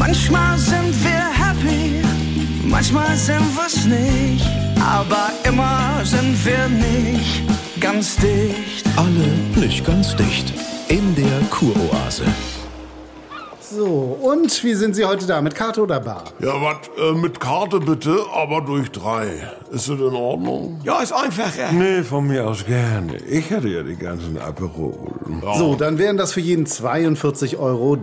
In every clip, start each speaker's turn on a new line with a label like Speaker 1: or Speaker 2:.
Speaker 1: Manchmal sind wir happy, manchmal sind wir's nicht, aber immer sind wir nicht ganz dicht.
Speaker 2: Alle nicht ganz dicht in der Kuroase.
Speaker 3: So, und wie sind Sie heute da? Mit Karte oder Bar?
Speaker 4: Ja, was? Äh, mit Karte bitte, aber durch drei. Ist das in Ordnung?
Speaker 5: Ja, ist einfacher.
Speaker 6: Nee, von mir aus gerne. Ich hätte ja die ganzen Aperol.
Speaker 3: So, dann wären das für jeden 42,30 Euro.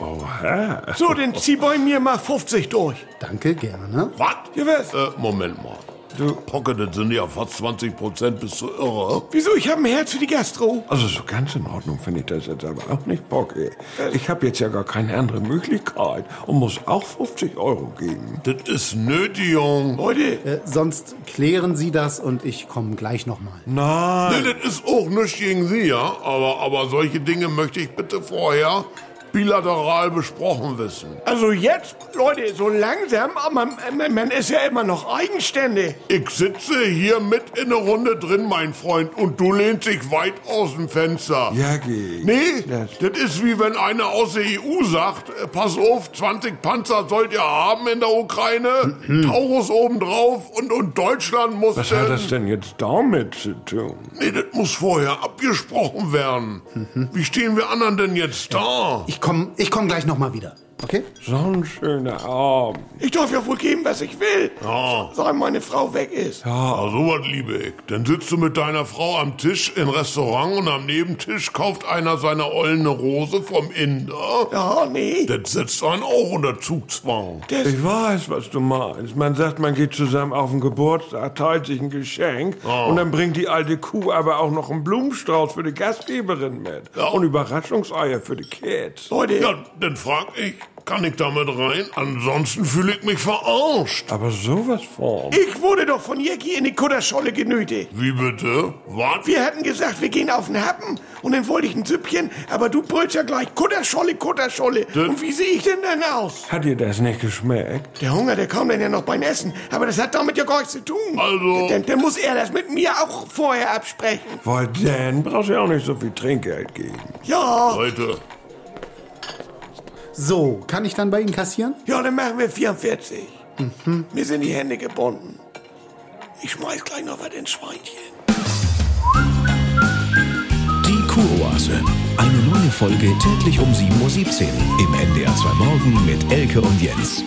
Speaker 6: Oha.
Speaker 5: So, dann zieh bei mir mal 50 durch.
Speaker 3: Danke, gerne.
Speaker 4: Was?
Speaker 5: Ja, was?
Speaker 4: Äh, Moment mal. Du, Pocke, das sind ja fast 20 Prozent, bist du irre?
Speaker 5: Wieso? Ich habe ein Herz für die Gastro.
Speaker 6: Also so ganz in Ordnung finde ich das jetzt aber auch nicht, Bocke. Ich habe jetzt ja gar keine andere Möglichkeit und muss auch 50 Euro geben.
Speaker 4: Das ist nötig, Jung.
Speaker 5: Leute,
Speaker 3: Äh, sonst klären Sie das und ich komme gleich nochmal.
Speaker 6: Nein.
Speaker 4: Nee, das ist auch nichts gegen Sie, ja? Aber, aber solche Dinge möchte ich bitte vorher bilateral besprochen wissen.
Speaker 5: also jetzt, Leute, so langsam, aber man, man, ist ja immer noch eigenständig.
Speaker 4: Ich sitze hier mit in der Runde drin, mein Freund, und du lehnst dich weit aus dem Fenster.
Speaker 6: Ja, geh.
Speaker 4: Nee,
Speaker 6: Das-
Speaker 4: das ist wie wenn einer aus der EU sagt, äh, pass auf, 20 Panzer sollt ihr haben in der Ukraine, Taurus obendrauf und, und Deutschland muss...
Speaker 6: Was hat das denn jetzt damit zu tun?
Speaker 4: Nee, das muss vorher abgesprochen werden. Wie stehen wir anderen denn jetzt da?
Speaker 3: Ich komme ich komm gleich nochmal wieder. Okay?
Speaker 6: So ein schöner Abend.
Speaker 5: Ich darf ja wohl geben, was ich will.
Speaker 4: Ja.
Speaker 5: Seit meine Frau weg ist.
Speaker 4: Ja, so was liebe ich. Dann sitzt du mit deiner Frau am Tisch im Restaurant und am Nebentisch kauft einer seiner Ollen eine Rose vom Inder.
Speaker 5: Ja, nee.
Speaker 4: Das setzt einen auch unter Zugzwang.
Speaker 5: Das,
Speaker 6: Ich weiß, was du meinst. Man sagt, man geht zusammen auf den Geburtstag, teilt sich ein Geschenk und dann bringt die alte Kuh aber auch noch einen Blumenstrauß für die Gastgeberin mit.
Speaker 4: Ja.
Speaker 6: Und Überraschungseier für die Kids.
Speaker 5: Leute,
Speaker 4: Ja, dann frag ich, kann ich damit rein? Ansonsten fühle ich mich verarscht.
Speaker 6: Aber sowas von.
Speaker 5: ich wurde doch von Jackie in die Kutterscholle genötigt.
Speaker 4: Wie bitte? Was?
Speaker 5: Wir hatten gesagt, wir gehen auf den Happen und dann wollte ich ein Süppchen, aber du brüllst ja gleich Kutterscholle, Kutterscholle.
Speaker 4: Das-
Speaker 5: Und wie sehe ich denn dann aus?
Speaker 6: Hat dir das nicht geschmeckt?
Speaker 5: Der Hunger, der kam dann ja noch beim Essen, aber das hat damit ja gar nichts zu tun.
Speaker 4: Also-
Speaker 5: Dann, dann muss er das mit mir auch vorher absprechen.
Speaker 6: Weil dann brauchst du ja auch nicht so viel Trinkgeld geben.
Speaker 5: Ja,
Speaker 4: Leute,
Speaker 3: So, kann ich dann bei Ihnen kassieren?
Speaker 5: ja, dann machen wir 44. Mir sind die Hände gebunden. Ich schmeiß gleich noch was ins Schweinchen.
Speaker 2: Die Kuroase. Eine neue Folge täglich um 7.17 Uhr im NDR 2 Morgen mit Elke und Jens.